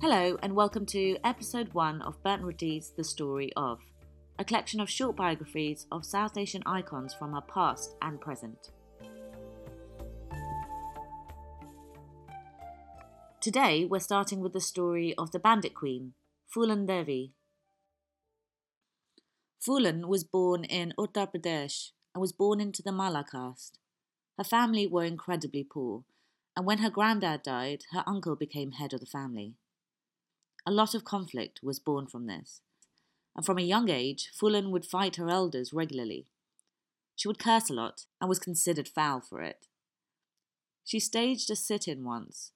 Hello, and welcome to episode one of Burnt Roti's The Story of, a collection of short biographies of South Asian icons from our past and present. Today, we're starting with the story of the Bandit Queen, Phulan Devi. Phulan was born in Uttar Pradesh and was born into the Mallah caste. Her family were incredibly poor, and when her granddad died, her uncle became head of the family. A lot of conflict was born from this, and from a young age, Phulan would fight her elders regularly. She would curse a lot and was considered foul for it. She staged a sit in once,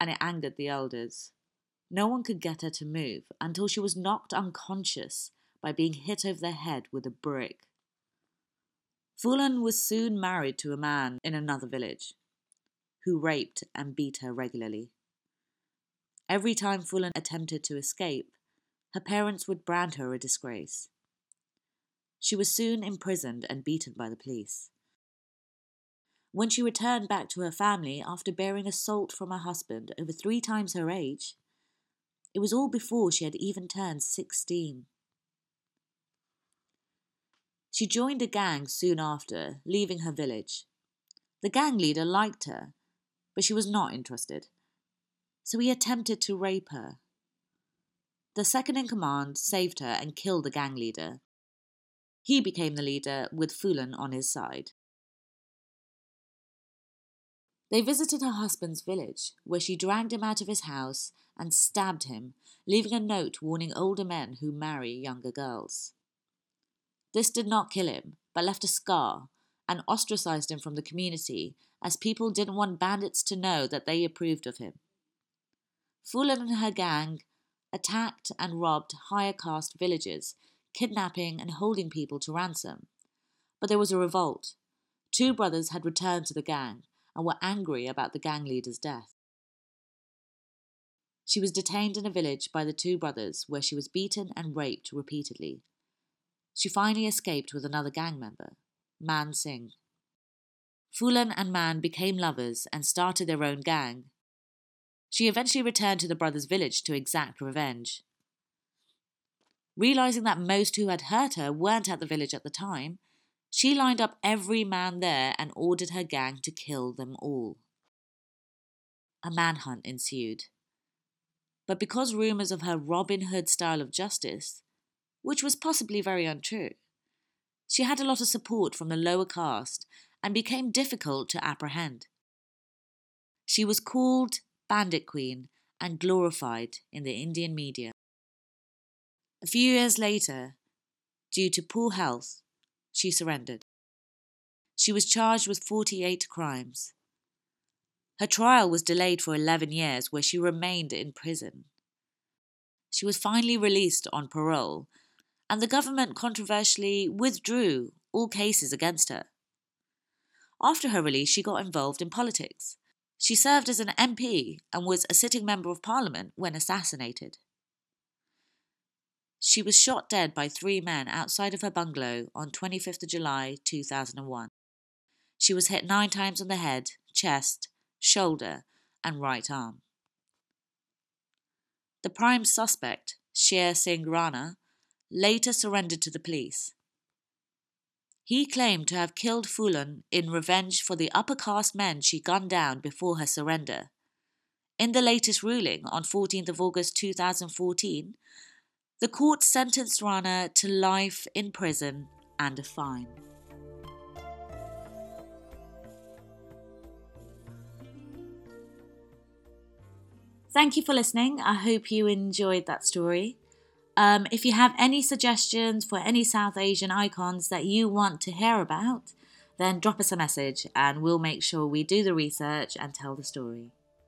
and it angered the elders. No one could get her to move until she was knocked unconscious by being hit over the head with a brick. Phulan was soon married to a man in another village who raped and beat her regularly. Every time Phulan attempted to escape, her parents would brand her a disgrace. She was soon imprisoned and beaten by the police. When she returned back to her family after bearing assault from her husband over three times her age, it was all before she had even turned 16. She joined a gang soon after, leaving her village. The gang leader liked her, but she was not interested so he attempted to rape her. The second in command saved her and killed the gang leader. He became the leader with Phulan on his side. They visited her husband's village, where she dragged him out of his house and stabbed him, leaving a note warning older men who marry younger girls. This did not kill him, but left a scar and ostracized him from the community, as people didn't want bandits to know that they approved of him. Phulan and her gang attacked and robbed higher caste villages, kidnapping and holding people to ransom. But there was a revolt. Two brothers had returned to the gang and were angry about the gang leader's death. She was detained in a village by the two brothers where she was beaten and raped repeatedly. She finally escaped with another gang member, Man Singh. Phulan and Man became lovers and started their own gang, she eventually returned to the brothers' village to exact revenge. Realizing that most who had hurt her weren't at the village at the time, she lined up every man there and ordered her gang to kill them all. A manhunt ensued. But because rumours of her Robin Hood style of justice, which was possibly very untrue, she had a lot of support from the lower caste and became difficult to apprehend. She was called Bandit Queen, and glorified in the Indian media. A few years later, due to poor health, she surrendered. She was charged with 48 crimes. Her trial was delayed for 11 years, where she remained in prison. She was finally released on parole, and the government controversially withdrew all cases against her. After her release, she got involved in politics. She served as an MP and was a sitting member of parliament when assassinated. She was shot dead by three men outside of her bungalow on 25th July 2001. She was hit nine times on the head, chest, shoulder, and right arm. The prime suspect, Sher Singh Rana, later surrendered to the police. He claimed to have killed Phulan in revenge for the upper caste men she gunned down before her surrender. In the latest ruling on 14th of August 2014, the court sentenced Rana to life in prison and a fine. Thank you for listening. I hope you enjoyed that story. Um, if you have any suggestions for any South Asian icons that you want to hear about, then drop us a message and we'll make sure we do the research and tell the story.